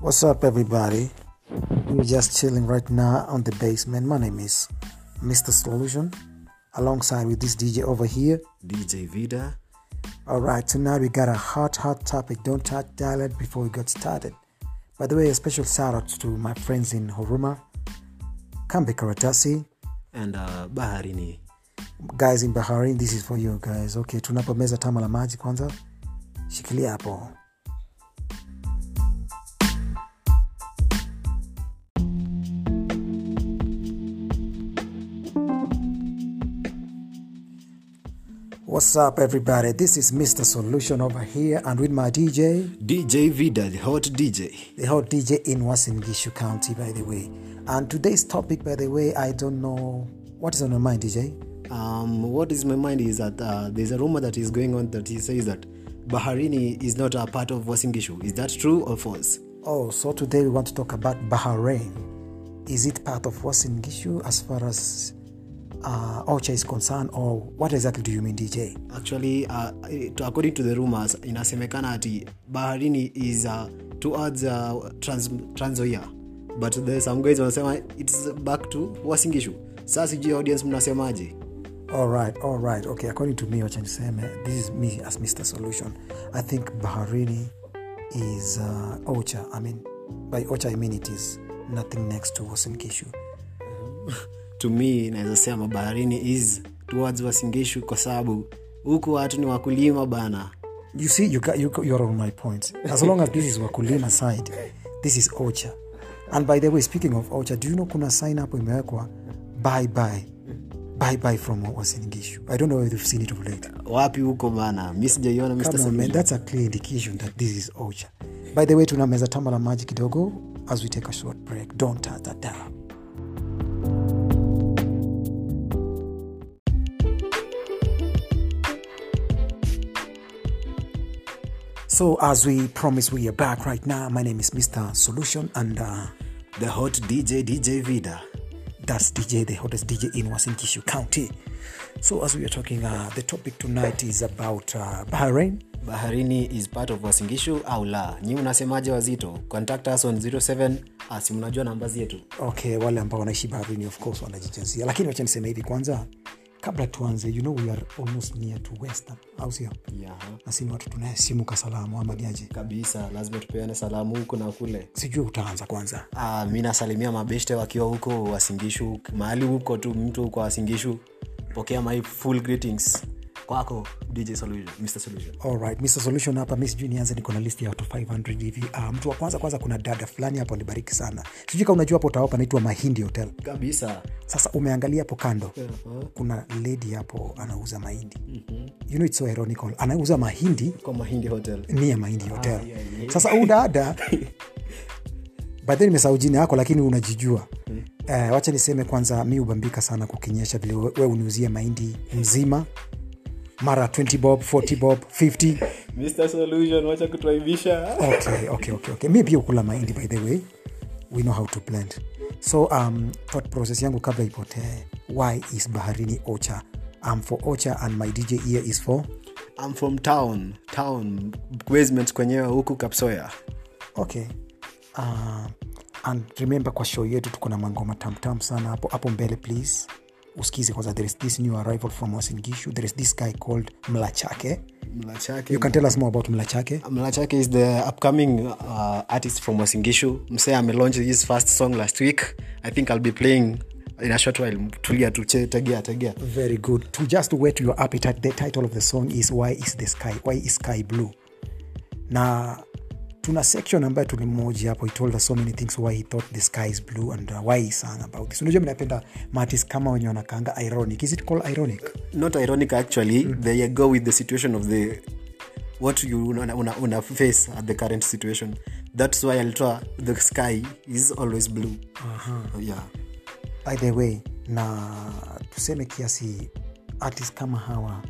What's up, everybody? We're just chilling right now on the basement. My name is Mr. Solution, alongside with this DJ over here. DJ Vida. All right, tonight we got a hot, hot topic. Don't touch dialect before we get started. By the way, a special shout out to my friends in Huruma, Kambe Karatasi, and uh, Baharini. guys in Bahrain. This is for you guys. Okay, tunapomeza tama la maji kwanza, shikilia hapo. What's up, everybody? This is Mr. Solution over here, and with my DJ, DJ Vida, the hot DJ. the hot DJ in Wasingishu County, by the way. And today's topic, by the way, I don't know what is on your mind, DJ. Um, what is my mind is that uh, there's a rumor that is going on that he says that Baharini is not a part of Wasingishu. Is that true or false? Oh, so today we want to talk about Bahrain. Is it part of Wasingishu as far as uh, Ocha is concerned, or what exactly do you mean, DJ? Actually, uh, according to the rumors, inasemekana ati Baharini is uh, towards uh, Trans Trans Nzoia. but there's some guys wanasema it's back to Wasingishu. Sasa sijui audience mnasemaje? All right, all right. Okay, according to me, Ocha Niseme, this is me as Mr. Solution. I think Baharini is uh, Ocha. I mean, by Ocha, I mean it is nothing next to Wasin Gishu. to me naweza sema baharini is towards wasingishu kwa sababu huku watu ni wakulima bana You see, you you you're on my point. As long as this is Wakulima side, this is Ocha. And by the way, speaking of Ocha, do you know kuna sign hapo imewekwa bye bye. Bye bye from wasingishu I don't know if you've seen it of late. wapi huko bana mi sijaiona Mr. That's a clear indication that this is Ocha. By the way, tuna meza tamba la maji kidogo as we take a short break. Don't that down. So, as we promised, we are back right now. My name is Mr. Solution, and uh, the hot dj dj vida that's DJ, the hottest DJ in wasingisu County. So, as we are talking, uh, the topic tonight is about uh, Bahrain. baharini is part of wasingishu au la nyi unasemaje wazito contact us on 07 asi mnajua namba zetu okay wale ambao wanaishi baharini of course wanajijazia lakini wacha niseme hivi kwanza kabla tuanze you know we are almost near to western au sio? Nasini na sini watu tunayesimuka salamu ama niaje kabisa lazima tupeane salamu huko na kule. Sijui utaanza kwanza. Ah, mi nasalimia mabeshte wakiwa huko wasingishu mahali huko tu mtu huko wasingishu. Pokea my full greetings kwako dj solution mr solution. Alright mr solution hapa mi sijui nianze niko na list ya watu 500 hivi. Uh, mtu wa kwanza kwanza kuna dada fulani hapo alibariki sana. Sijui ka unajua hapo utaopa naitwa mahindi hotel. Kabisa. Sasa umeangalia hapo kando kuna lady hapo anauza mahindi. You know it's so ironical. Anauza mahindi? Kwa mahindi hotel. Nia mahindi hotel. sasa huu dada baadhi nimesahau jina yako lakini unajijua. Eh, wacha niseme kwanza mi ubambika sana kukinyesha vile we we uniuzie mahindi mzima mara 20 bob 40 bob 50 mr solution wacha kutuaibisha. Okay, okay, okay, okay. mi pia ukula mahindi by the way. We know how to plant so um, thought process yangu kabla ipotee why is baharini ocha? Am for ocha and my dj ear is for? I'm from town town basement kwenyewe huku kapsoya. Okay. Uh, and remember kwa show yetu tuko na mangoma tamtam sana hapo hapo mbele please usikize kwanza there is this new arrival from wasingishu there is this guy called mlachake. Mlachake. You can tell us more about mlachake. Mlachake is the upcoming uh, artist from wasingishu msee amelaunch his first song last week. I think i'll be playing in a short while. Tulia tuche tegea tegea. Very good. To just whet your appetite the title of the song is why is the sky why is sky blue? Na tuna section ambayo tulimmoja hapo he told us so many things why he thought the sky is blue and uh, why he sang about this. Unajua minapenda matis kama wenye wanakanga ironic. Is it called ironic? Not ironic actually. Mm. they go with the situation of the what you una, una, una face at the current situation. That's why alitoa the sky is always blue. Uh-huh. yeah. By the way na tuseme kiasi artist kama hawa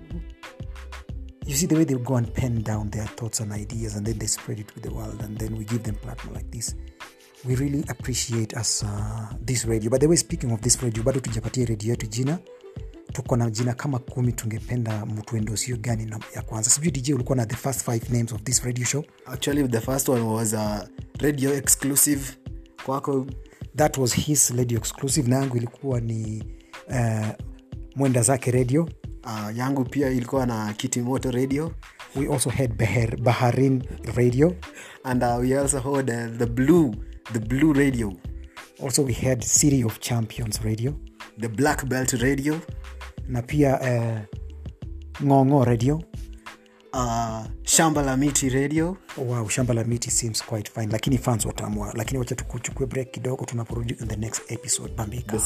you see the way they go and pen down their thoughts and ideas and then they spread it with the world and then we give them platform like this. We really appreciate us uh, this radio. By the way speaking of this radio bado tujapatia radio yetu jina. Tuko na jina kama kumi tungependa mtuendosio gani na ya kwanza. Sijui dj ulikuwa na the first five names of this radio show? Actually the first one was uh, radio exclusive. Kwako. That was his radio exclusive. Na yangu ilikuwa ni uh, mwenda zake radio uh, yangu pia ilikuwa na kitimoto radio. We also had Beher, baharin radio. And uh, we also had uh, the blue the blue radio. Also we had city of champions radio. The black belt radio. Na pia uh, ngongo radio. Uh, shamba la miti radio. Wow shamba la miti seems quite fine. Lakini fans watamwa lakini wacha tukuchukue break kidogo tunaporudi in the next episode. Bambika